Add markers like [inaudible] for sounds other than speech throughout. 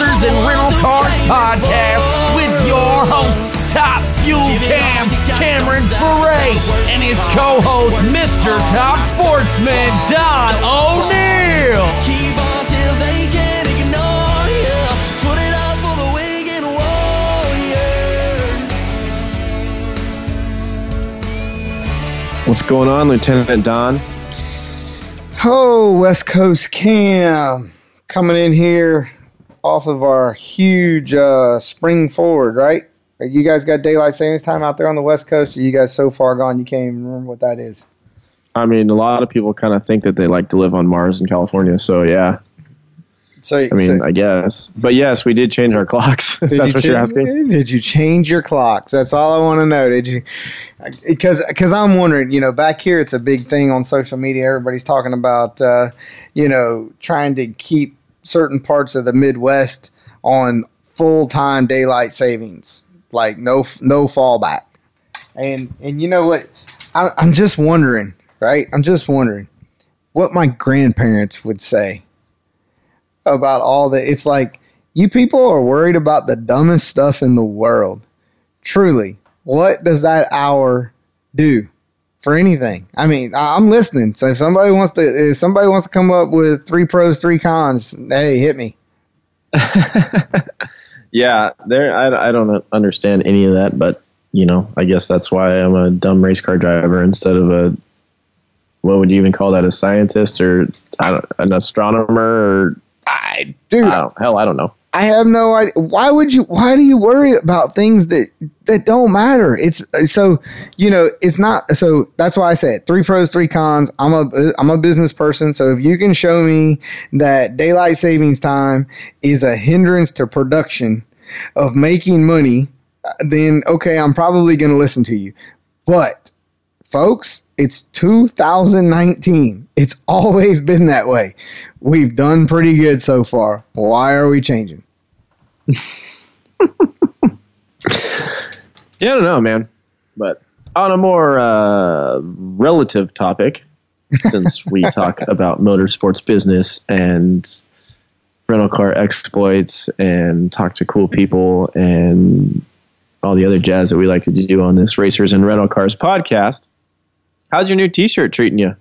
Racers and Rental Cars podcast with your host, Top Fuel Cam Cameron Ferré, and his co-host, Mr. Top Sportsman Don O'Neill. Keep on till they can't ignore you. Put it up for the Wigan Warriors. What's going on, Lieutenant Don? Oh, West Coast Cam coming in here off of our huge uh, spring forward, right? Are You guys got daylight savings time out there on the West Coast? Or you guys so far gone you can't even remember what that is? I mean, a lot of people kind of think that they like to live on Mars in California, so yeah. So, I mean, so I guess. But yes, we did change our clocks. [laughs] That's you what you're change- asking. Did you change your clocks? That's all I want to know. Did you? Because because I'm wondering. You know, back here it's a big thing on social media. Everybody's talking about uh, you know trying to keep certain parts of the Midwest on full time daylight savings, like no no fallback. And and you know what? I, I'm just wondering, right? I'm just wondering what my grandparents would say about all the. It's like you people are worried about the dumbest stuff in the world. Truly, what does that hour do for anything? I mean, I'm listening. So if somebody wants to, if somebody wants to come up with three pros, three cons, hey, hit me. [laughs] yeah, there. I, I don't understand any of that, but you know, I guess that's why I'm a dumb race car driver instead of a. What would you even call that? A scientist or I don't, an astronomer or I, dude, I hell, I don't know. I have no idea. Why would you? Why do you worry about things that that don't matter? It's so you know. It's not so. That's why I said three pros, three cons. I'm a I'm a business person. So if you can show me that daylight savings time is a hindrance to production of making money, then okay, I'm probably going to listen to you. But folks, it's 2019. It's always been that way. We've done pretty good so far. Why are we changing? [laughs] Yeah, I don't know, man. But on a more uh, relative topic, [laughs] since we talk about motorsports business and rental car exploits and talk to cool people and all the other jazz that we like to do on this Racers and Rental Cars podcast, how's your new t shirt treating you?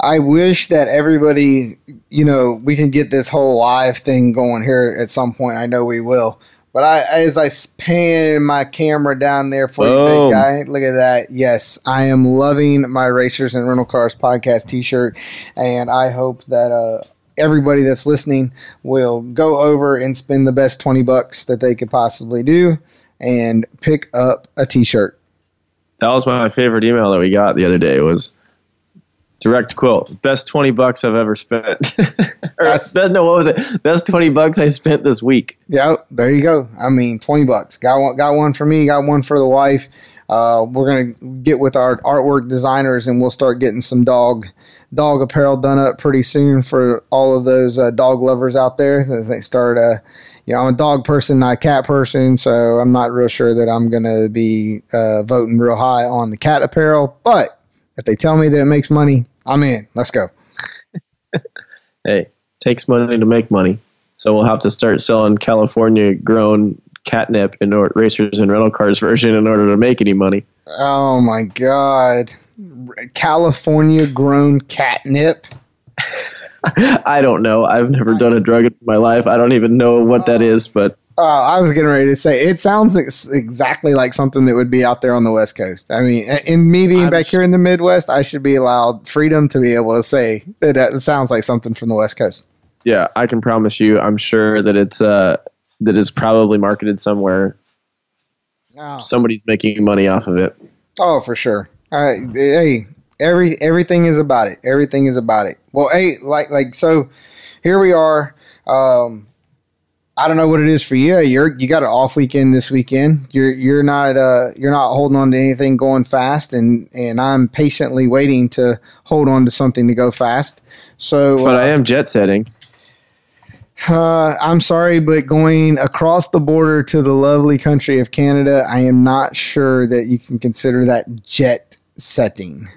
I wish that everybody, you know, we can get this whole live thing going here at some point. I know we will. But I, as I pan my camera down there for you, big guy, look at that. Yes, I am loving my Racers and Rental Cars podcast T-shirt, and I hope that uh, everybody that's listening will go over and spend the best twenty bucks that they could possibly do, and pick up a T-shirt. That was my favorite email that we got the other day was direct quote, best 20 bucks I've ever spent. [laughs] or That's- best, no, what was it? Best 20 bucks I spent this week. Yeah, there you go. I mean, twenty bucks. Got one. Got one for me. Got one for the wife. Uh, we're gonna get with our artwork designers, and we'll start getting some dog dog apparel done up pretty soon for all of those uh, dog lovers out there. As they start, uh, you know, I'm a dog person, not a cat person, so I'm not real sure that I'm gonna be uh, voting real high on the cat apparel. But if they tell me that it makes money, I'm in. Let's go. [laughs] Hey, takes money to make money. So we'll have to start selling California grown catnip in or- racers and rental cars version in order to make any money. Oh my god. California grown catnip. [laughs] I don't know. I've never done a drug my life. I don't even know what that is, but Uh, I was getting ready to say it sounds ex- exactly like something that would be out there on the West Coast. I mean, in me being I'm back sh- here in the Midwest, I should be allowed freedom to be able to say that that sounds like something from the West Coast. yeah, I can promise you, I'm sure that it's uh that is probably marketed somewhere. Oh, Somebody's making money off of it. oh for sure. Uh, hey, every everything is about it. Everything is about it. Well, hey, like like so, here we are. Um, I don't know what it is for you. You're you got an off weekend this weekend. You're you're not uh you're not holding on to anything going fast, and and I'm patiently waiting to hold on to something to go fast. So, But uh, I am jet setting. uh, I'm sorry, but going across the border to the lovely country of Canada, I am not sure that you can consider that jet setting.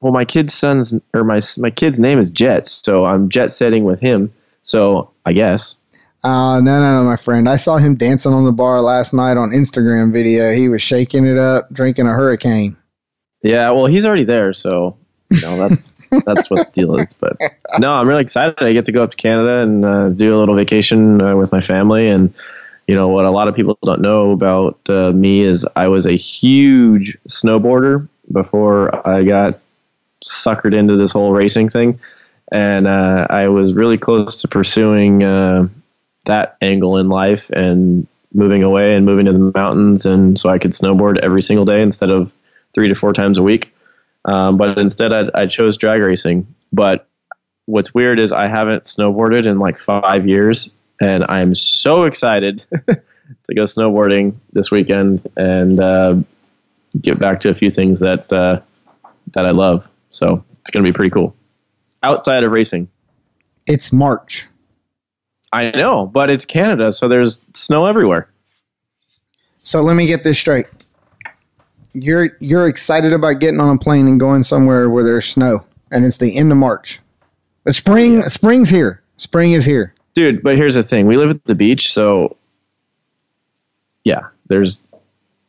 Well, my kid's son's or my my kid's name is Jet, so I'm jet setting with him. So I guess Uh, no, no, no, my friend. I saw him dancing on the bar last night on Instagram video. He was shaking it up, drinking a hurricane. Yeah, well, he's already there, so you know that's [laughs] that's what the deal is. But no, I'm really excited. I get to go up to Canada and uh, do a little vacation uh, with my family. And you know what a lot of people don't know about uh, me is I was a huge snowboarder before I got suckered into this whole racing thing, and uh, I was really close to pursuing uh, that angle in life and moving away and moving to the mountains, and so I could snowboard every single day instead of three to four times a week. Um, but instead, I, I chose drag racing. But what's weird is I haven't snowboarded in like five years, and I'm so excited [laughs] to go snowboarding this weekend and uh, get back to a few things that uh, that I love. So it's going to be pretty cool. Outside of racing, It's March. I know, but it's Canada, so there's snow everywhere. So let me get this straight. You're you're excited about getting on a plane and going somewhere where there's snow, and it's the end of March. The spring, spring's here. Spring is here. dude but here's the thing we live at the beach so yeah there's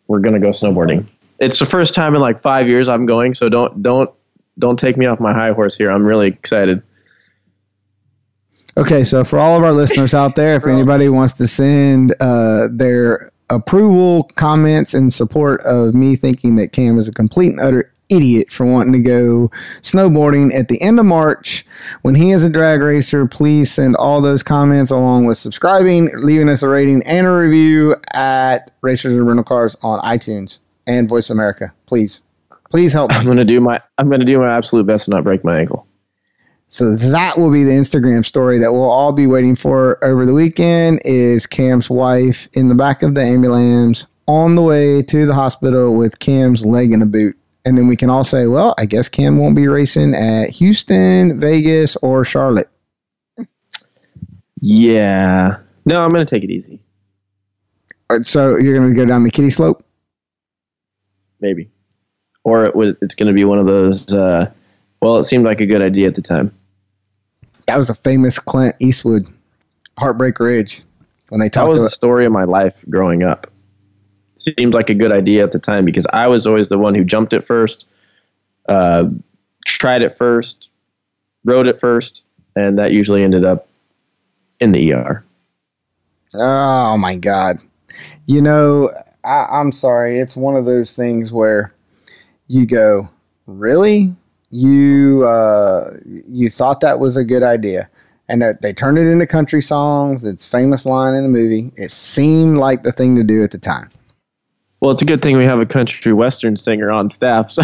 we're gonna go snowboarding it's the first time in like five years i'm going so don't don't don't take me off my high horse here. I'm really excited. Okay, so for all of our listeners out there, if anybody wants to send uh, their approval, comments, and support of me thinking that Cam is a complete and utter idiot for wanting to go snowboarding at the end of March when he is a drag racer, please send all those comments along with subscribing, leaving us a rating and a review at Racers and Rental Cars on iTunes and Voice America. Please, please help [laughs] me. i'm gonna do my i'm gonna do my absolute best to not break my ankle So that will be the Instagram story that we'll all be waiting for over the weekend is Cam's wife in the back of the ambulance on the way to the hospital with Cam's leg in a boot. And then we can all say, well, I guess Cam won't be racing at Houston, Vegas, or Charlotte. yeah no i'm gonna take it easy Uh, So you're going to go down the kitty slope? maybe or it was it's gonna be one of those uh well it seemed like a good idea at the time That was a famous Clint Eastwood Heartbreak Ridge when they that talked was the story of my life growing up. Seemed like a good idea at the time because I was always the one who jumped it first, uh, tried it first, rode it first, and that usually ended up in the ER. Oh my God. You know, I, I'm sorry. It's one of those things where you go, really? You uh, you thought that was a good idea, and that they turned it into country songs. It's famous line in the movie. It seemed like the thing to do at the time. Well, it's a good thing we have a country western singer on staff, so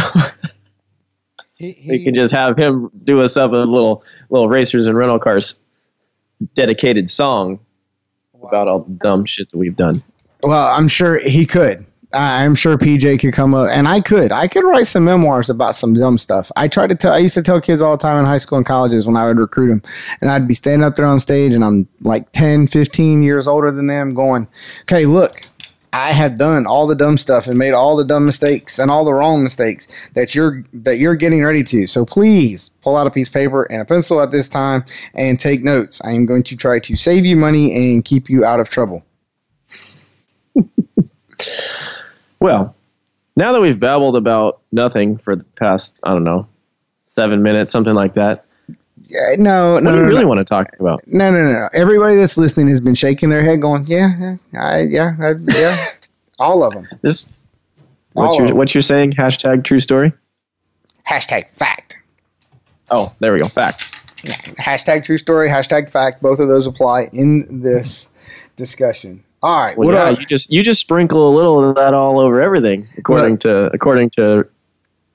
[laughs] we can just have him do us up a little little racers and rental cars dedicated song about all the dumb shit that we've done. Well, I'm sure he could. I'm sure PJ could come up, and I could. I could write some memoirs about some dumb stuff. I tried to tell. I used to tell kids all the time in high school and colleges when I would recruit them, and I'd be standing up there on stage, and I'm like 10, 15 years older than them, going, "Okay, look." I have done all the dumb stuff and made all the dumb mistakes and all the wrong mistakes that you're that you're getting ready to. So please pull out a piece of paper and a pencil at this time and take notes. I am going to try to save you money and keep you out of trouble. [laughs] Well, now that we've babbled about nothing for the past, I don't know, seven minutes, something like that, Yeah, no, what no, do you no, really no. want to talk about? No, no, no, no. Everybody that's listening has been shaking their head, going, "Yeah, yeah, I, yeah, I, yeah." [laughs] All of them. This what you're, them. what you're saying? Hashtag true story. Hashtag fact. Oh, there we go. Fact. Hashtag true story. Hashtag fact. Both of those apply in this discussion. All right. Well, what yeah, you just you just sprinkle a little of that all over everything, according to according to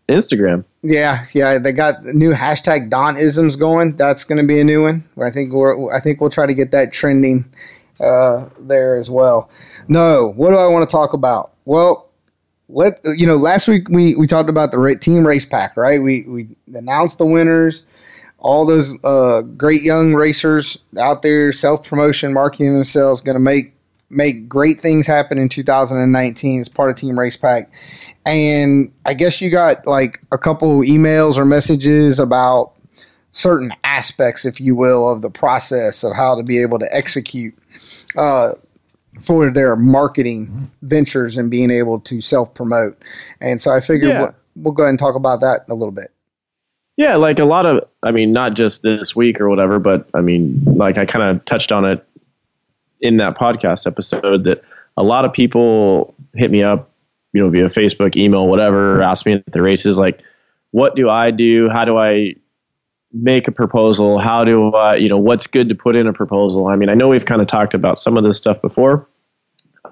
Instagram. yeah, yeah. They got new hashtag Don isms going. That's going to be a new one. I think we're. I think we'll try to get that trending uh, there as well. No. What do I want to talk about? Well, let you know. Last week we we talked about the team Racepak. Right. We we announced the winners. All those uh, great young racers out there, self promotion, marketing themselves, going to make make great things happen in 2019 as part of Team Racepak. And I guess you got like a couple emails or messages about certain aspects, if you will, of the process of how to be able to execute. uh, for their marketing ventures and being able to self promote. And so I figured Yeah. we'll, we'll go ahead and talk about that a little bit. Yeah, like a lot of, I mean, not just this week or whatever, but I mean, like I kind of touched on it in that podcast episode that a lot of people hit me up, you know, via Facebook, email, whatever, ask me at the races, like, what do I do? How do I make a proposal? How do I, you know, what's good to put in a proposal? I mean, I know we've kind of talked about some of this stuff before,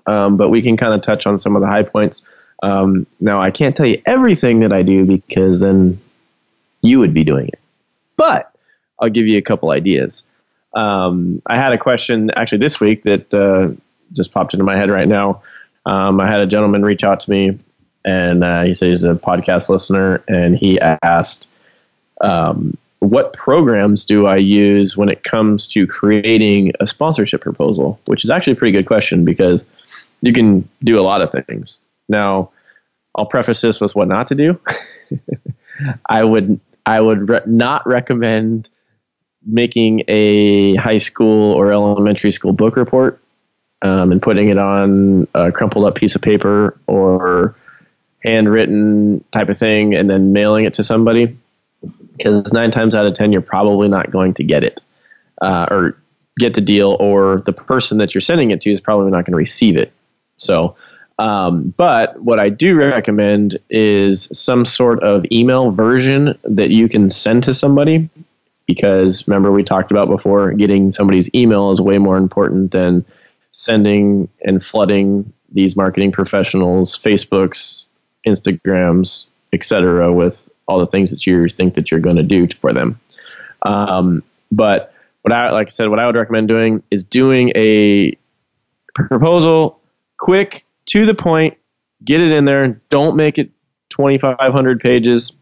um, but we can kind of touch on some of the high points. Um, now, I can't tell you everything that I do because then you would be doing it. But I'll give you a couple ideas. Um, I had a question actually this week that uh, just popped into my head right now. Um, I had a gentleman reach out to me, and uh, he said he's a podcast listener, and he asked, um, "What programs do I use when it comes to creating a sponsorship proposal?" Which is actually a pretty good question because you can do a lot of things. Now, I'll preface this with what not to do. [laughs] I would I would re- not recommend making a high school or elementary school book report um, and putting it on a crumpled up piece of paper or handwritten type of thing and then mailing it to somebody because nine times out of ten you're probably not going to get it uh, or get the deal or the person that you're sending it to is probably not going to receive it so um, but what I do recommend is some sort of email version that you can send to somebody. Because remember, we talked about before, getting somebody's email is way more important than sending and flooding these marketing professionals, Facebooks, Instagrams, etc., with all the things that you think that you're going to do for them. Um, but what I, like I said, what I would recommend doing is doing a proposal, quick, to the point, get it in there. Don't make it 2,500 pages.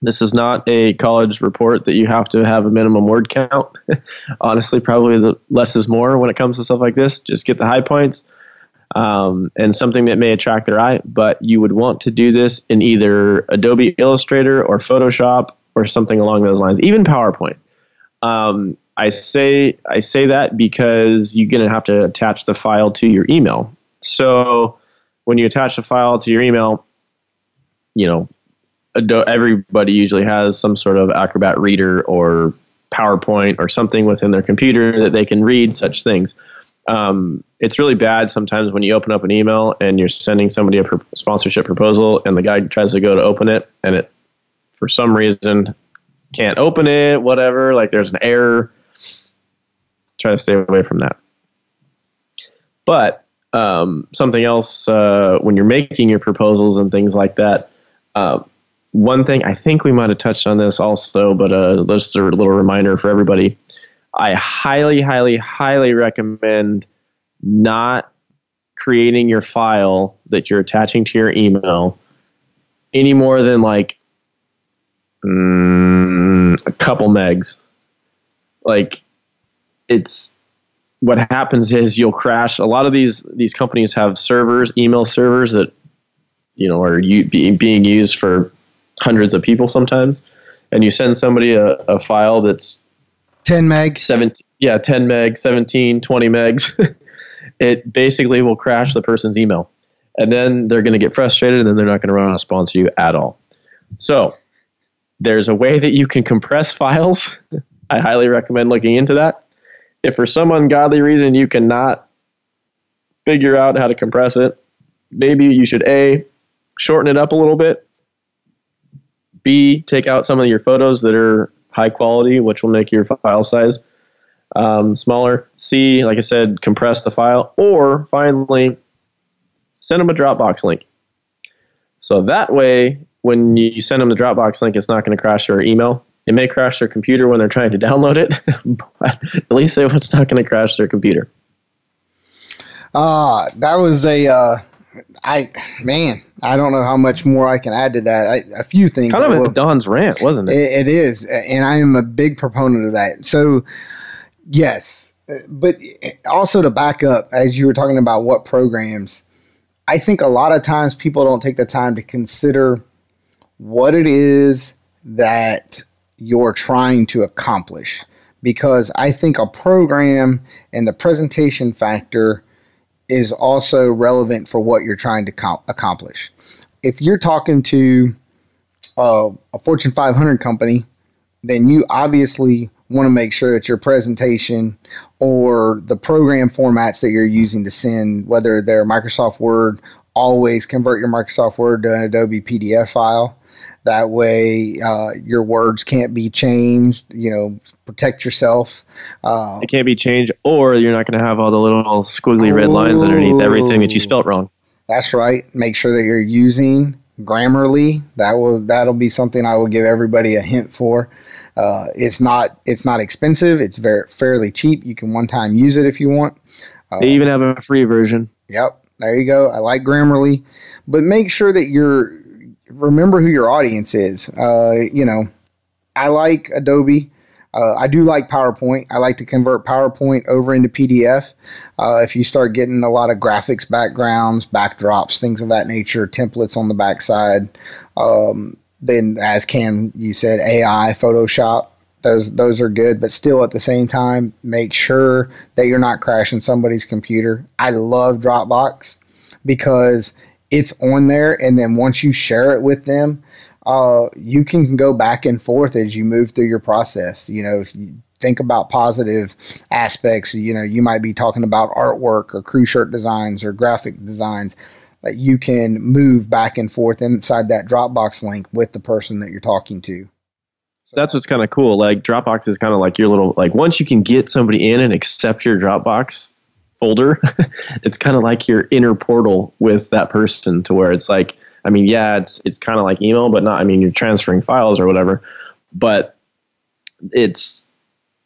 This is not a college report that you have to have a minimum word count. [laughs] Honestly, probably the less is more when it comes to stuff like this. Just get the high points um, and something that may attract their eye. But you would want to do this in either Adobe Illustrator or Photoshop or something along those lines, even PowerPoint. Um, I say I say that because you're going to have to attach the file to your email. So when you attach the file to your email, you know, everybody usually has some sort of Acrobat Reader or PowerPoint or something within their computer that they can read such things. Um, it's really bad sometimes when you open up an email and you're sending somebody a pro- sponsorship proposal and the guy tries to go to open it and it, for some reason, can't open it, whatever, like there's an error. Try to stay away from that. But um, something else uh, when you're making your proposals and things like that. Uh, one thing I think we might have touched on this also, but uh, just a little reminder for everybody. I highly, highly, highly recommend not creating your file that you're attaching to your email any more than like mm, a couple megs. Like it's what happens is you'll crash. A lot of these these companies have servers, email servers that you know are being being used for hundreds of people sometimes, and you send somebody a, a file that's 10 megs. 17 yeah 10 meg 17 20 megs [laughs] it basically will crash the person's email. And then they're going to get frustrated and then they're not going to run want to sponsor you at all. So there's a way that you can compress [laughs] files. I highly recommend looking into that. If for some ungodly reason you cannot figure out how to compress it maybe you should a shorten it up a little bit b take out some of your photos that are high quality which will make your file size um, smaller. C like i said compress the file. Or finally send them a dropbox link. So that way when you send them the dropbox link it's not going to crash their email. It may crash their computer when they're trying to download it [laughs] but at least it's not going to crash their computer. Uh, that was a, uh, I, man, I don't know how much more I can add to that. I, a few things. kind of a don's rant wasn't it It, it is, and I am a big proponent of that. So, yes, but also to back up, as you were talking about what programs, I think a lot of times people don't take the time to consider what it is that you're trying to accomplish. because I think a program and the presentation factor is also relevant for what you're trying to com- accomplish. If you're talking to uh, a Fortune 500 company, then you obviously want to make sure that your presentation or the program formats that you're using to send, whether they're Microsoft Word, always convert your Microsoft Word to an Adobe PDF file. That way, uh, your words can't be changed. You know, protect yourself. Uh, It can't be changed, or you're not going to have all the little squiggly red lines underneath everything that you spelt wrong. That's right. Make sure that you're using Grammarly. That will that'll be something I will give everybody a hint for. Uh, it's not it's not expensive. It's very fairly cheap. You can one time use it if you want. They even have a free version. Yep, there you go. I like Grammarly, but make sure that you're remember who your audience is. Uh, you know, I like Adobe. Uh, I do like PowerPoint. I like to convert PowerPoint over into PDF. Uh, if you start getting a lot of graphics backgrounds, backdrops, things of that nature, templates on the backside, um, then as can you said AI, Photoshop, those those are good. But still, at the same time, make sure that you're not crashing somebody's computer. I love Dropbox because it's on there, and then once you share it with them, uh, you can go back and forth as you move through your process. You know, you think about positive aspects. You know, you might be talking about artwork or crew shirt designs or graphic designs. That you can move back and forth inside that Dropbox link with the person that you're talking to. That's what's kind of cool. Like Dropbox is kind of like your little like once you can get somebody in and accept your Dropbox folder, [laughs] it's kind of like your inner portal with that person to where it's like I mean, yeah, it's it's kind of like email, but not I mean, you're transferring files or whatever, but it's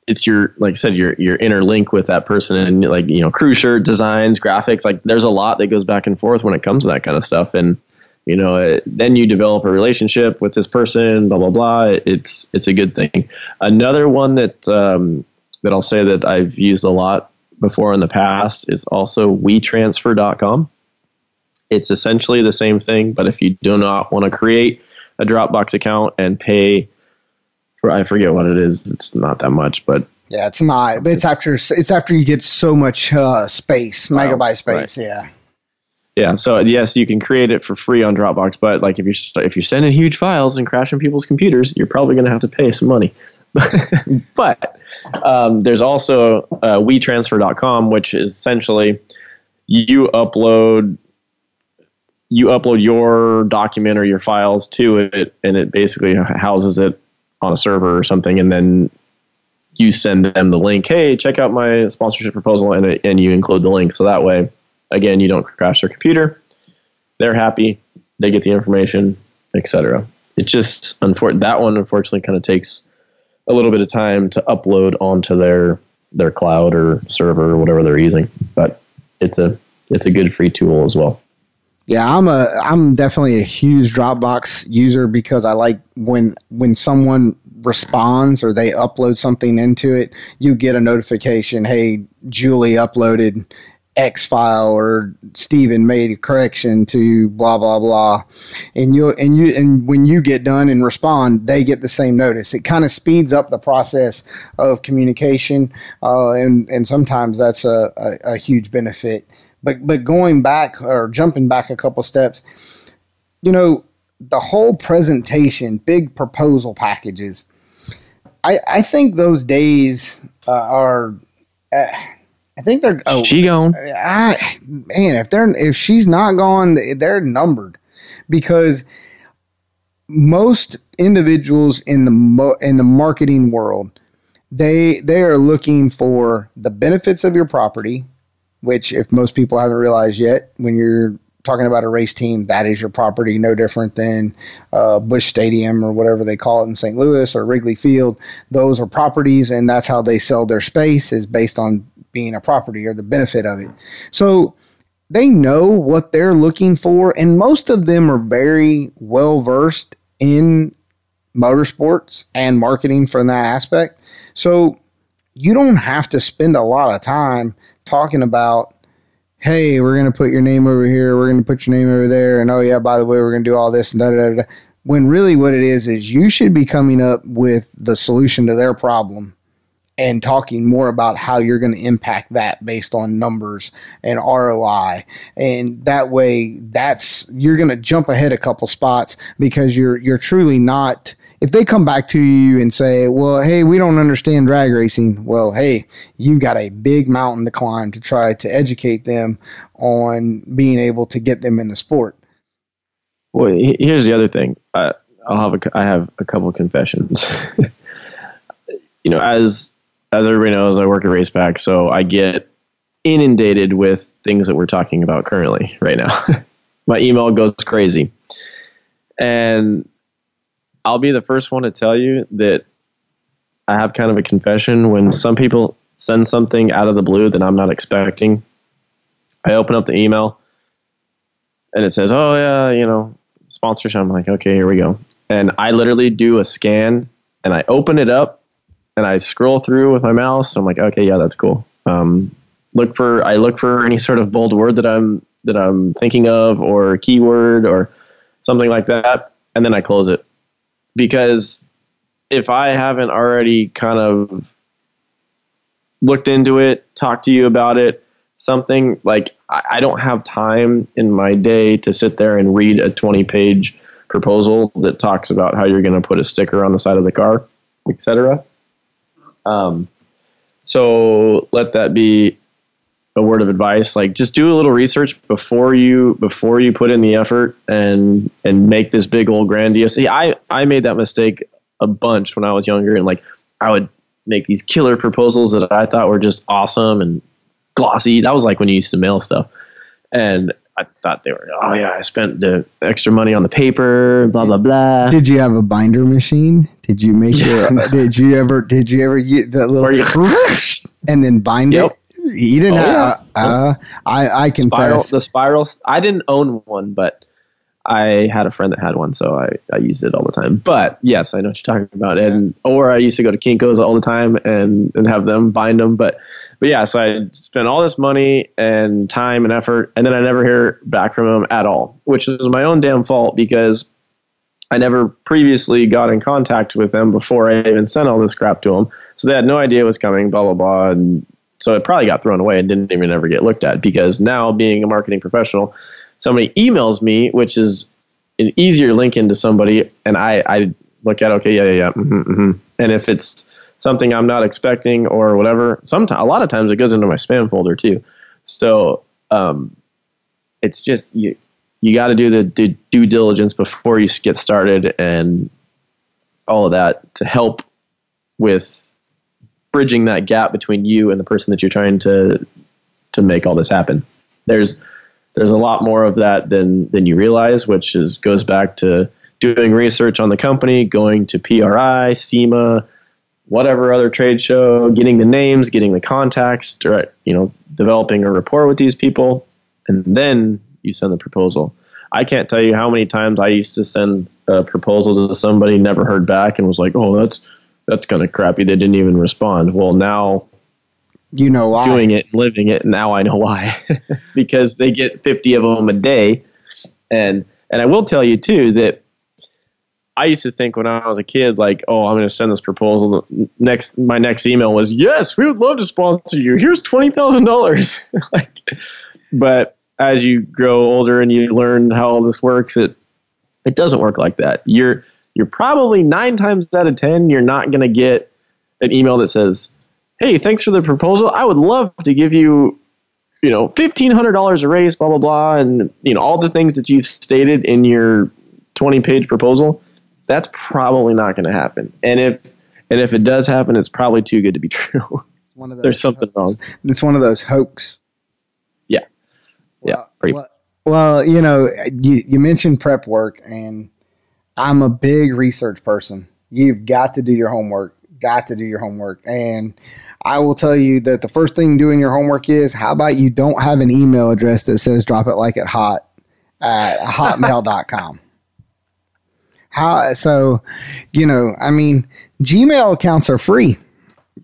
it's your like I said your your inner link with that person and like you know crew shirt designs graphics like there's a lot that goes back and forth when it comes to that kind of stuff. And you know it, then you develop a relationship with this person blah blah blah. It's it's a good thing. Another one that um, that I'll say that I've used a lot before in the past is also WeTransfer.com it's essentially the same thing but if you do not want to create a Dropbox account and pay for I forget what it is it's not that much but Yeah, it's not, but it's after it's after you get so much uh, space, megabyte space. Yeah. Yeah, so yes, you can create it for free on Dropbox, but like if you're if you're sending huge files and crashing people's computers, you're probably going to have to pay some money. [laughs] but um, there's also uh, WeTransfer.com, which is essentially you upload you upload your document or your files to it, and it basically houses it on a server or something, and then you send them the link. Hey, check out my sponsorship proposal, and and you include the link. So that way, again, you don't crash their computer. They're happy. They get the information, etc. It just unfor- that one unfortunately kind of takes a little bit of time to upload onto their their cloud or server or whatever they're using. But it's a it's a good free tool as well. Yeah, I'm a I'm definitely a huge Dropbox user because I like when when someone responds or they upload something into it, you get a notification, hey, Julie uploaded X file or Steven made a correction to blah blah blah. And you and you and when you get done and respond, they get the same notice. It kind of speeds up the process of communication, uh, and and sometimes that's a, a, a huge benefit. But but going back or jumping back a couple steps, you know, the whole presentation, big proposal packages. I I think those days uh, are. Uh, I think they're. Oh, She gone. I, man, if they're if she's not gone, they're numbered because most individuals in the mo- in the marketing world they they are looking for the benefits of your property which if most people haven't realized yet when you're talking about a race team that is your property no different than uh, Busch Stadium or whatever they call it in st louis or wrigley field those are properties and that's how they sell their space is based on being a property or the benefit of it. So they know what they're looking for and most of them are very well versed in motorsports and marketing from that aspect. So you don't have to spend a lot of time talking about hey we're going to put your name over here we're going to put your name over there and oh yeah by the way we're going to do all this and da da da. When really what it is is you should be coming up with the solution to their problem and talking more about how you're going to impact that based on numbers and ROI. And that way that's you're going to jump ahead a couple spots because you're you're truly not if they come back to you and say, "Well, hey, we don't understand drag racing," well, hey, you've got a big mountain to climb to try to educate them on being able to get them in the sport. Well, here's the other thing. I, I'll have a, I have a couple confessions. [laughs] you know, as as everybody knows, I work at Racepak, so I get inundated with things that we're talking about currently right now. [laughs] My email goes crazy, and I'll be the first one to tell you that I have kind of a confession when some people send something out of the blue that I'm not expecting. I open up the email and it says, "Oh yeah, you know, sponsorship." I'm like, "Okay, here we go." And I literally do a scan and I open it up and I scroll through with my mouse. I'm like, "Okay, yeah, that's cool." Um, look for I look for any sort of bold word that I'm that I'm thinking of or keyword or something like that, and then I close it because if I haven't already kind of looked into it, talked to you about it, something like I, I don't have time in my day to sit there and read a 20 page proposal that talks about how you're going to put a sticker on the side of the car, etc. Um, so let that be a word of advice. Like just do a little research before you before you put in the effort and and make this big old grandiose. See, I I made that mistake a bunch when I was younger, and like I would make these killer proposals that I thought were just awesome and glossy. That was like when you used to mail stuff, and I thought they were. Oh yeah, I spent the extra money on the paper. Blah blah blah. Did you have a binder machine? Did you make [laughs] your? Did you ever? Did you ever get that little? [laughs] And then bind Yep. it. You didn't Oh, have. Uh, I I can spiral the spirals i didn't own one but i had a friend that had one so i, I used it all the time but yes i know what you're talking about and or i used to go to Kinko's all the time and and have them bind them but but yeah so i spent all this money and time and effort and then i never hear back from them at all which is my own damn fault because I never previously got in contact with them before I even sent all this crap to them. So they had no idea it was coming, blah, blah, blah. And so it probably got thrown away and didn't even ever get looked at because now, being a marketing professional, somebody emails me, which is an easier link into somebody, and I, I look at, okay, yeah, yeah, yeah. hmm hmm And if it's something I'm not expecting or whatever, sometimes, a lot of times it goes into my spam folder too. So, um, it's just you you got to do the due, due diligence before you get started and all of that to help with bridging that gap between you and the person that you're trying to to make all this happen. There's there's a lot more of that than than you realize, which is goes back to doing research on the company, going to PRI, SEMA, whatever other trade show, getting the names, getting the contacts, direct, you know, developing a rapport with these people, and then you send the proposal. I can't tell you how many times I used to send a proposal to somebody, never heard back, and was like, "Oh, that's that's kind of crappy." They didn't even respond. Well, now You know why? doing it, and living it, now I know why, [laughs] because they get fifty of them a day, and and I will tell you too that I used to think when I was a kid, like, oh, I'm going to send this proposal. Next, my next email was, yes, we would love to sponsor you. Here's twenty thousand dollars. [laughs] Like, but as you grow older and you learn how all this works, it it doesn't work like that. You're you're probably nine times out of ten, you're not going to get an email that says, hey, thanks for the proposal. I would love to give you, you know, fifteen hundred dollars a raise, blah blah blah, and you know all the things that you've stated in your twenty page proposal. That's probably not going to happen. And if and if it does happen, it's probably too good to be [laughs] true. It's one of those There's something wrong. It's one of those hoax. Yeah, yeah, Well, pretty. well, well, you know, you, you mentioned prep work, and I'm a big research person. You've got to do your homework. Got to do your homework. And I will tell you that the first thing doing your homework is how about you don't have an email address that says drop it like it hot at [laughs] hotmail.com. How so, you know, I mean, Gmail accounts are free.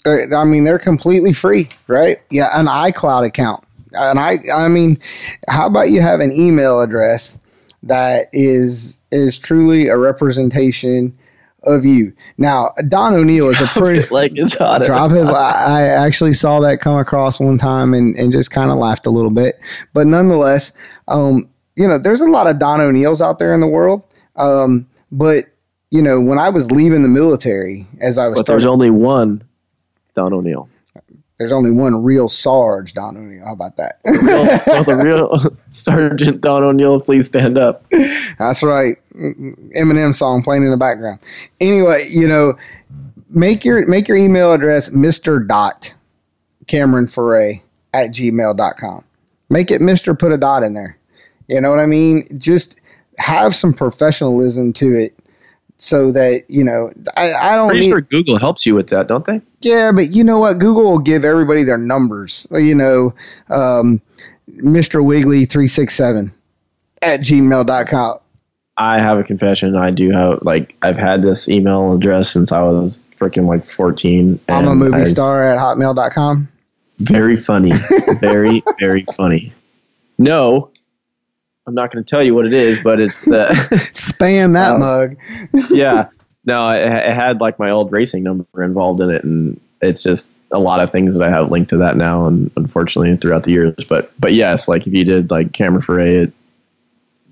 They're, I mean, they're completely free, right? Yeah, an iCloud account. And I, I mean, how about you have an email address that is is truly a representation of you. Now, Don O'Neill is a [laughs] pretty [laughs] like it's hot. drop his. I I actually saw that come across one time and, and just kind of laughed a little bit. But nonetheless, um, you know, there's a lot of Don O'Neills out there in the world. Um, but you know, when I was leaving the military, as I was But there's starting, only one Don O'Neill. There's only one real Sarge Don O'Neill. How about that? Well, the real [laughs] oh, [laughs] Sergeant Don O'Neill, please stand up. That's right. Eminem song playing in the background. Anyway, you know, make your make your email address Mr. Dot Cameron Ferré at gmail.com. Make it Mr. Put a dot in there. You know what I mean? Just have some professionalism to it so that, you know, I, I don't Pretty need, sure Google helps you with that, don't they? yeah, but you know what? Google will give everybody their numbers. You know, um, Mr. Wiggly 367 at gmail.com. I have a confession. I do have like I've had this email address since I was freaking like 14. I'm a movie I- star at hotmail.com. Very funny. very [laughs] very funny. No, I'm not going to tell you what it is, but it's the [laughs] Spam that Oh. mug. [laughs] yeah. No, it, it had like my old racing number involved in it, and it's just a lot of things that I have linked to that now, and unfortunately throughout the years. But but yes, like if you did like Cameron Ferré at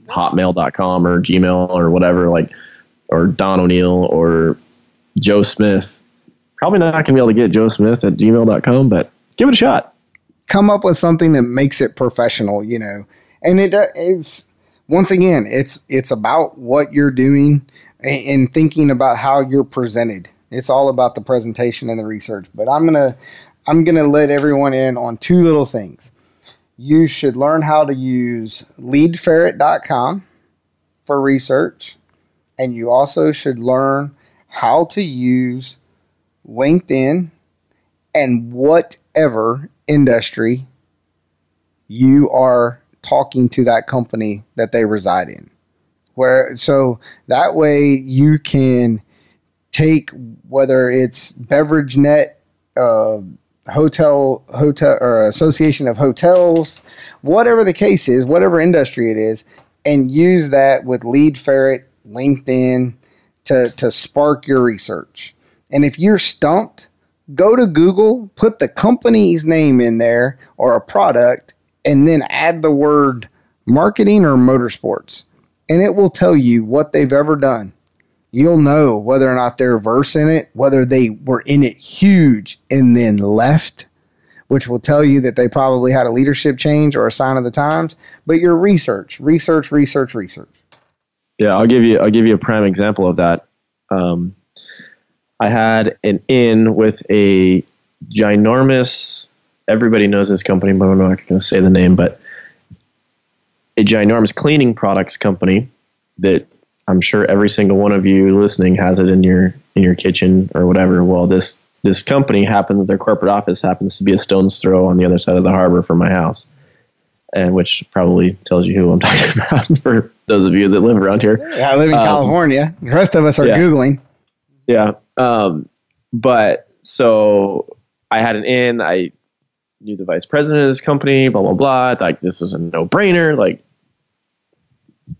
hotmail.com or Gmail or whatever, like or Don O'Neill or Joe Smith, probably not gonna be able to get Joe Smith at gmail.com, but give it a shot. Come up with something that makes it professional, you know. And it uh, it's once again, it's it's about what you're doing and, and thinking about how you're presented. It's all about the presentation and the research. But I'm gonna I'm gonna let everyone in on two little things. You should learn how to use leadferret.com for research, and you also should learn how to use LinkedIn and whatever industry you are talking to that company that they reside in. Where so that way you can take whether it's beverage net uh, hotel hotel or association of hotels whatever the case is whatever industry it is and use that with lead ferret linkedin to, to spark your research and if you're stumped go to google put the company's name in there or a product and then add the word marketing or motorsports and it will tell you what they've ever done you'll know whether or not they're verse in it, whether they were in it huge and then left, which will tell you that they probably had a leadership change or a sign of the times. But your research, research, research, research. Yeah, I'll give you I'll give you a prime example of that. Um, I had an in with a ginormous. Everybody knows this company, but I'm not going to say the name. But a ginormous cleaning products company that I'm sure every single one of you listening has it in your in your kitchen or whatever. Well, this this company happens. Their corporate office happens to be a stone's throw on the other side of the harbor from my house, and which probably tells you who I'm [laughs] talking about for those of you that live around here. Yeah, I live in Um, California. The rest of us are yeah. Googling. Yeah. Um, but so I had an in. I knew the vice president of this company. Blah blah blah. Like this was a no brainer. Like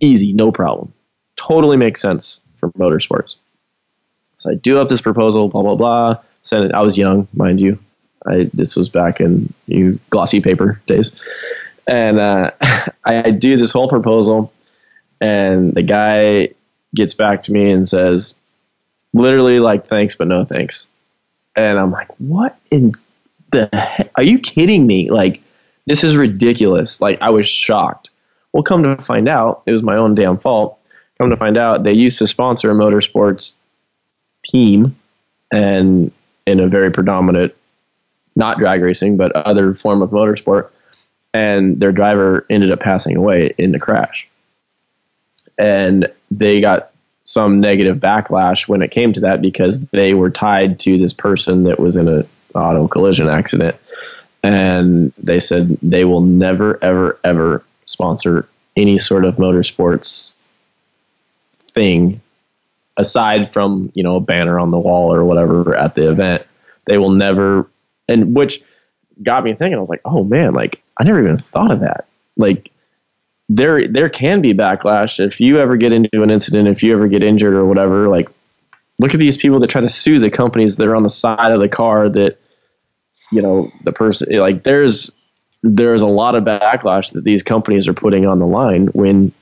easy, no problem. Totally makes sense for motorsports. So I do up this proposal. Blah blah blah. Send it. I was young, mind you. I this was back in you glossy paper days, and uh, [laughs] I, I do this whole proposal, and the guy gets back to me and says, literally like thanks but no thanks and i'm like what in the are you kidding me? Like this is ridiculous. Like i was shocked. Well come to find out it was my own damn fault. Come to find out they used to sponsor a motorsports team and in a very predominant not drag racing but other form of motorsport and their driver ended up passing away in the crash. And they got some negative backlash when it came to that because they were tied to this person that was in a auto collision accident. And they said they will never ever ever sponsor any sort of motorsports thing aside from you know a banner on the wall or whatever at the event. They will never and which got me thinking. I was like oh man like i never even thought of that. Like there there can be backlash. If you ever get into an incident if you ever get injured or whatever like look at these people that try to sue the companies that are on the side of the car that you know the person like there's there's a lot of backlash that these companies are putting on the line when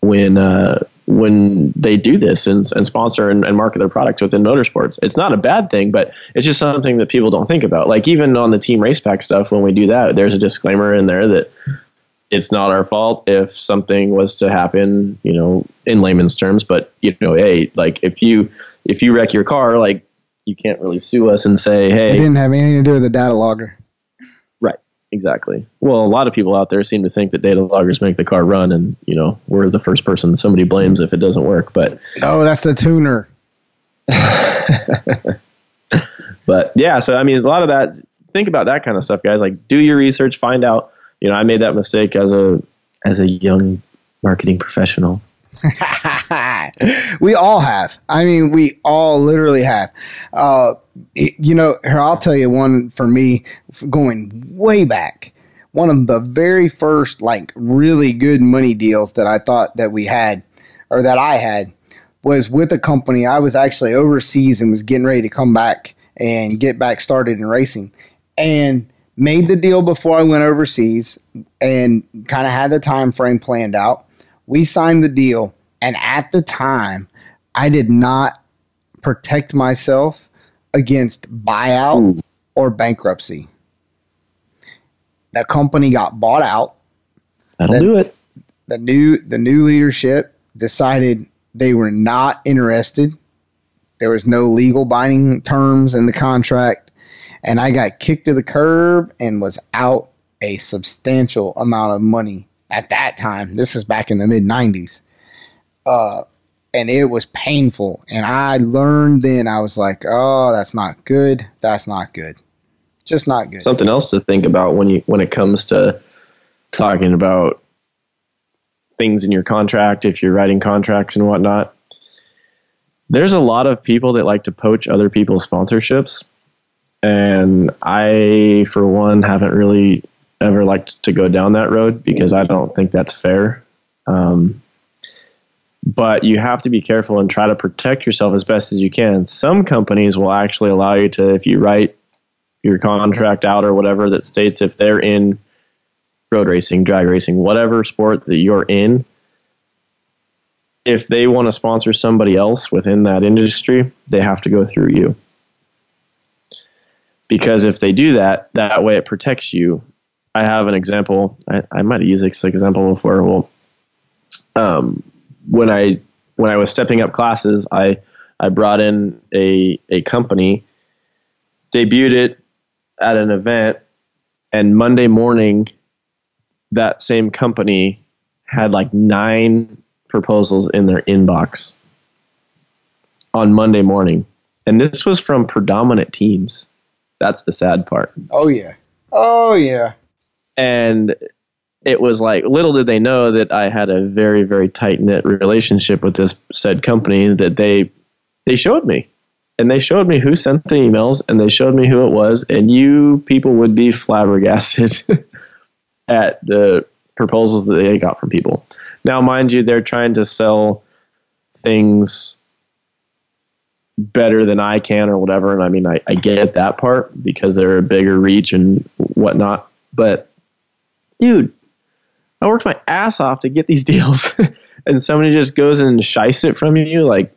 when uh, when they do this and, and sponsor and, and market their products within motorsports. It's not a bad thing, but it's just something that people don't think about. Like even on the team Racepak stuff, when we do that, there's a disclaimer in there that it's not our fault if something was to happen, you know, in layman's terms. But you know, hey, like if you if you wreck your car, like you can't really sue us and say, hey. It didn't have anything to do with the data logger. right, exactly. Well, a lot of people out there seem to think that data loggers make the car run, and you know, we're the first person somebody blames if it doesn't work. But Oh, that's the tuner. [laughs] But yeah, so I mean, a lot of that. Think about that kind of stuff, guys. Like, do your research, find out. You know, I made that mistake as a as a young marketing professional. [laughs] we all have. I mean, we all literally have. Uh, you know, here I'll tell you one for me, going way back. One of the very first, like, really good money deals that I thought that we had, or that I had, was with a company. I was actually overseas and was getting ready to come back and get back started in racing, and made the deal before I went overseas, and kind of had the time frame planned out. We signed the deal, and at the time, I did not protect myself against buyout Ooh. or bankruptcy. The company got bought out That'll Then- do it. the new the new leadership decided they were not interested. There was no legal binding terms in the contract, and I got kicked to the curb and was out a substantial amount of money at that time. This is back in the mid '90s, uh, and it was painful. And I learned then. I was like, "Oh, that's not good. That's not good. Just not good." Something else to think about when you when it comes to talking about things in your contract, if you're writing contracts and whatnot. There's a lot of people that like to poach other people's sponsorships. And I, for one, haven't really ever liked to go down that road because I don't think that's fair. Um, but you have to be careful and try to protect yourself as best as you can. Some companies will actually allow you to, if you write your contract out or whatever that states if they're in road racing, drag racing, whatever sport that you're in, if they want to sponsor somebody else within that industry, they have to go through you. Because if they do that, that way it protects you. I have an example. I, I might have used this example before. Well, um, when I when I was stepping up classes, I I brought in a a company, debuted it at an event, and Monday morning, that same company had like nine proposals in their inbox on Monday morning. And this was from predominant teams. That's the sad part. oh yeah, oh yeah. And it was like, little did they know that I had a very, very tight knit relationship with this said company that they they showed me. And they showed me who sent the emails and they showed me who it was. And you people would be flabbergasted [laughs] at the proposals that they got from people. Now, mind you, they're trying to sell things better than I can or whatever. And I mean, I, I get that part because they're a bigger reach and whatnot. But, dude, I worked my ass off to get these [laughs] deals. [laughs] and somebody just goes and shies it from you. Like,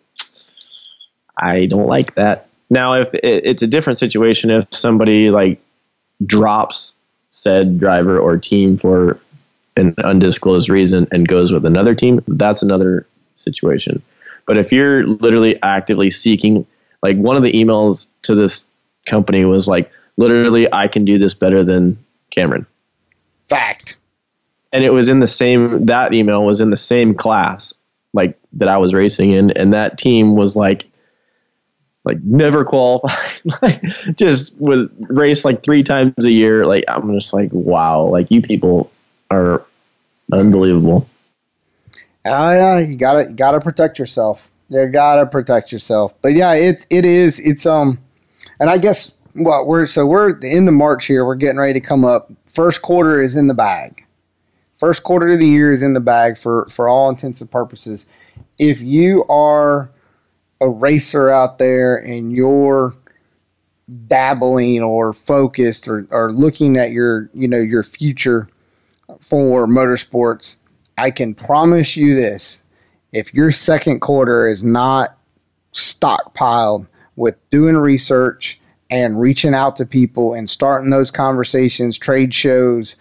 I don't like that. Now, if it, it's a different situation, if somebody like drops said driver or team for an undisclosed reason and goes with another team, that's another situation. But if you're literally actively seeking, like one of the emails to this company was like, literally, I can do this better than Cameron. Fact. And it was in the same, that email was in the same class, like that I was racing in. And that team was like, like never qualified, [laughs] like just was race like three times a year. Like I'm just like, wow, like you people are unbelievable. Oh yeah, you gotta you gotta protect yourself. You gotta protect yourself. But yeah, it it is it's um, and I guess what we're so we're at the end of March here. We're getting ready to come up. First quarter is in the bag. First quarter of the year is in the bag for for all intents and purposes. If you are a racer out there and you're dabbling or focused or, or looking at your you know your future for motorsports, I can promise you this: if your second quarter is not stockpiled with doing research and reaching out to people and starting those conversations, trade shows,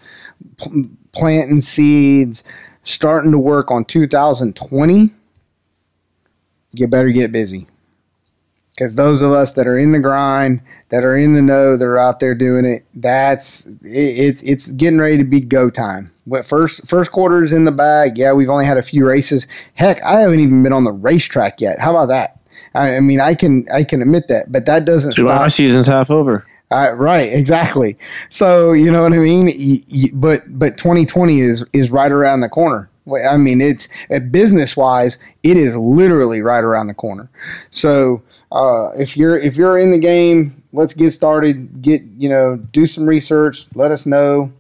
planting seeds, starting to work on 2020, you better get busy. Because those of us that are in the grind, that are in the know, that are out there doing it, that's it, it, it's getting ready to be go time. What first first quarter is in the bag. Yeah, we've only had a few races. Heck, I haven't even been on the racetrack yet. How about that? I, I mean, I can I can admit that, but that doesn't July stop. season's half over. Uh, right, exactly. So you know what I mean. Y- y- but but 2020 is is right around the corner. I mean, it's business wise, it is literally right around the corner. So uh, if you're if you're in the game, let's get started. Get you know, do some research. Let us know.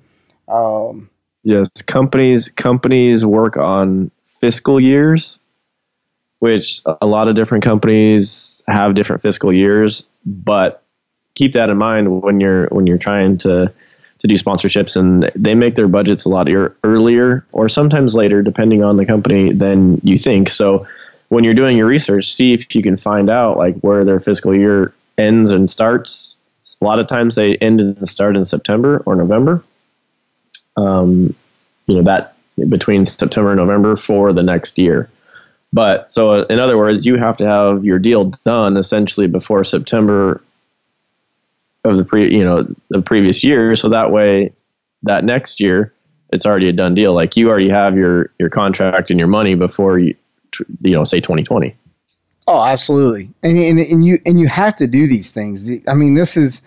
Um, Yes, companies companies work on fiscal years, which a lot of different companies have different fiscal years. But keep that in mind when you're when you're trying to to do sponsorships, and they make their budgets a lot ear- earlier or sometimes later, depending on the company, than you think. So when you're doing your research, see if you can find out like where their fiscal year ends and starts. A lot of times they end and start in September or November um, you know that between September and November for the next year. But so in other words, you have to have your deal done essentially before September of the pre you know the previous year, so that way that next year it's already a done deal. Like you already have your your contract and your money before you you know say 2020. Oh, absolutely, and, and and you and you have to do these things. The- I mean, this is,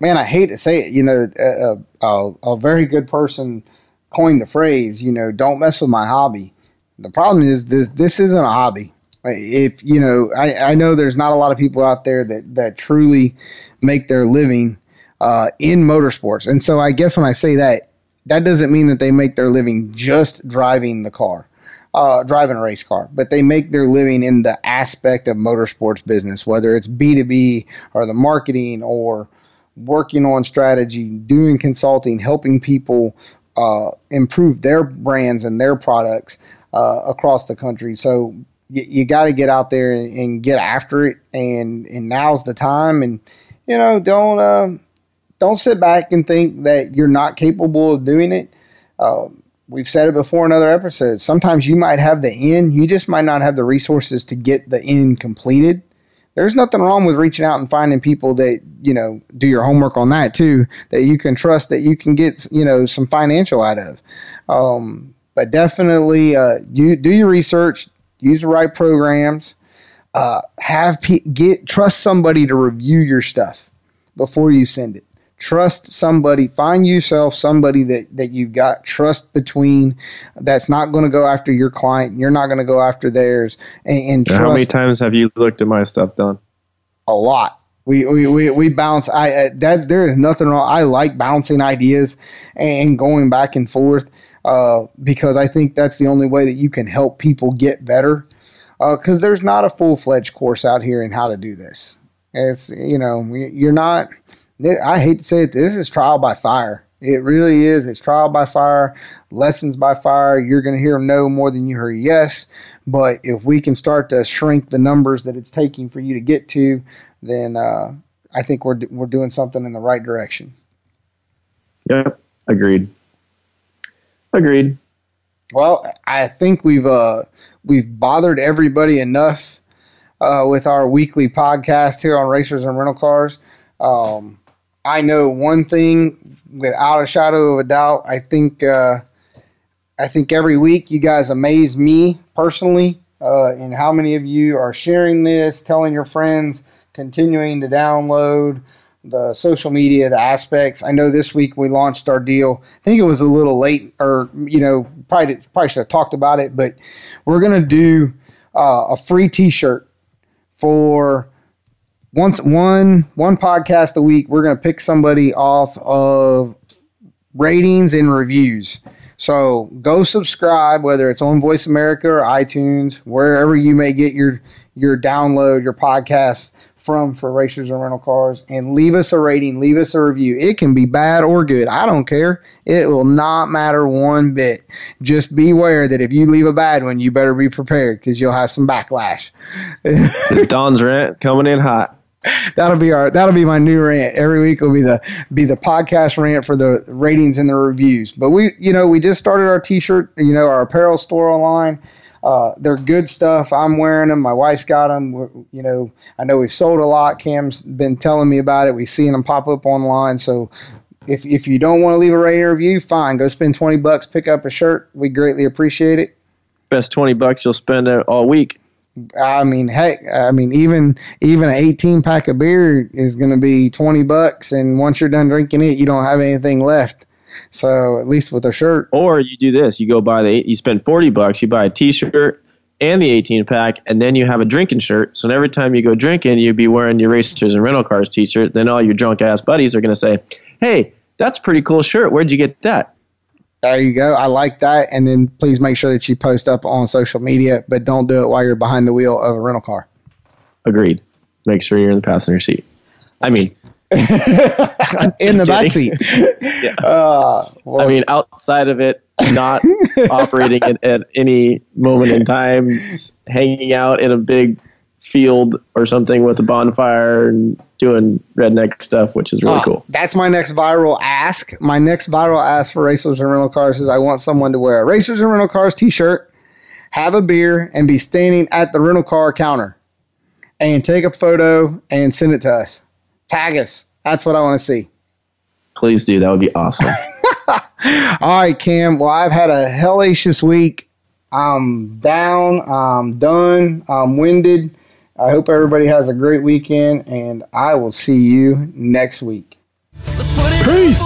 man, I hate to say it. You know, a, a, a very good person coined the phrase. You know, don't mess with my hobby. The problem is this: this isn't a hobby. If you know, I, I know there's not a lot of people out there that that truly make their living uh, in motorsports, and so I guess when I say that, that doesn't mean that they make their living just driving the car uh, driving a race car, but they make their living in the aspect of motorsports business, whether it's B2B or the marketing or working on strategy, doing consulting, helping people uh, improve their brands and their products uh, across the country. So you, you got to get out there and, and get after it, and and now's the time. And you know, don't uh, don't sit back and think that you're not capable of doing it. Um, we've said it before in other episodes. Sometimes you might have the end, you just might not have the resources to get the end completed. There's nothing wrong with reaching out and finding people that, you know, do your homework on that too, that you can trust that you can get, you know, some financial out of. Um, but definitely uh, you do your research, use the right programs, uh, have pe- get trust somebody to review your stuff before you send it trust somebody find yourself somebody that that you've got trust between that's not going to go after your client you're not going to go after theirs and, and How many times have you looked at my stuff done? a lot we, we, we, we bounce i uh, that there is nothing wrong i like bouncing ideas and going back and forth uh, because i think that's the only way that you can help people get better because there's not a full-fledged course out here in how to do this it's you know you're not I hate to say it, this is trial by fire. It really is. It's trial by fire, lessons by fire. You're going to hear no more than you hear yes. But if we can start to shrink the numbers that it's taking for you to get to, then uh, I think we're we're doing something in the right direction. Yep, agreed. Agreed. Well, I think we've uh, we've bothered everybody enough uh, with our weekly podcast here on Racers and Rental Cars. Um, I know one thing without a shadow of a doubt. I think uh, I think every week you guys amaze me personally uh, in how many of you are sharing this, telling your friends, continuing to download the social media, the aspects. I know this week we launched our deal. I think it was a little late, or you know, probably probably should have talked about it, but we're gonna do uh, a free T-shirt for once one one podcast a week we're to pick somebody off of ratings and reviews so go subscribe whether it's on VoiceAmerica or iTunes wherever you may get your your download, your podcast from for racers and rental cars and leave us a rating, leave us a review. It can be bad or good. I don't care. It will not matter one bit. Just beware that if you leave a bad one, you better be prepared because you'll have some backlash. It's [laughs] Don's rant coming in hot. that'll be our that'll be my new rant. Every week will be the be the podcast rant for the ratings and the reviews. But we you know, we just started our t shirt, you know, our apparel store online. Uh, they're good stuff. I'm wearing them. My wife's got them. We're, you know, I know we've sold a lot. Cam's been telling me about it. We've seen them pop up online. So if, if you don't want to leave a rating review, fine. Go spend 20 bucks, pick up a shirt. We greatly appreciate it. Best 20 bucks you'll spend all week. I mean, heck, I mean, even even an 18 pack of beer is going to be 20 bucks, and once you're done drinking it, you don't have anything left. So at least with a shirt, Or you do this: you go buy the you spend 40 bucks, you buy a T-shirt and the 18 pack, and then you have a drinking shirt. So every time you go drinking, you'd be wearing your racers and rental cars T-shirt. Then all your drunk ass buddies are going to say, "Hey, that's a pretty cool shirt. Where'd you get that?" there you go. I like that. And then please make sure that you post up on social media, but don't do it while you're behind the wheel of a rental car. Agreed. Make sure you're in the passenger seat. I mean, [laughs] in the back seat. [laughs] Uh, well, I mean, outside of it, not [laughs] operating at, at any moment in time, hanging out in a big field or something with a bonfire and doing redneck stuff, which is really Ah, cool. That's my next viral ask. My next viral ask for racers and rental cars is I want someone to wear a racers and rental cars t-shirt, have a beer, and be standing at the rental car counter, and take a photo and send it to us. Tag us. That's what I want to see. Please do. That would be awesome. [laughs] All right, Cam. Well, I've had a hellacious week. I'm down. I'm done. I'm winded. I hope everybody has a great weekend, and I will see you next week. Let's put it Peace.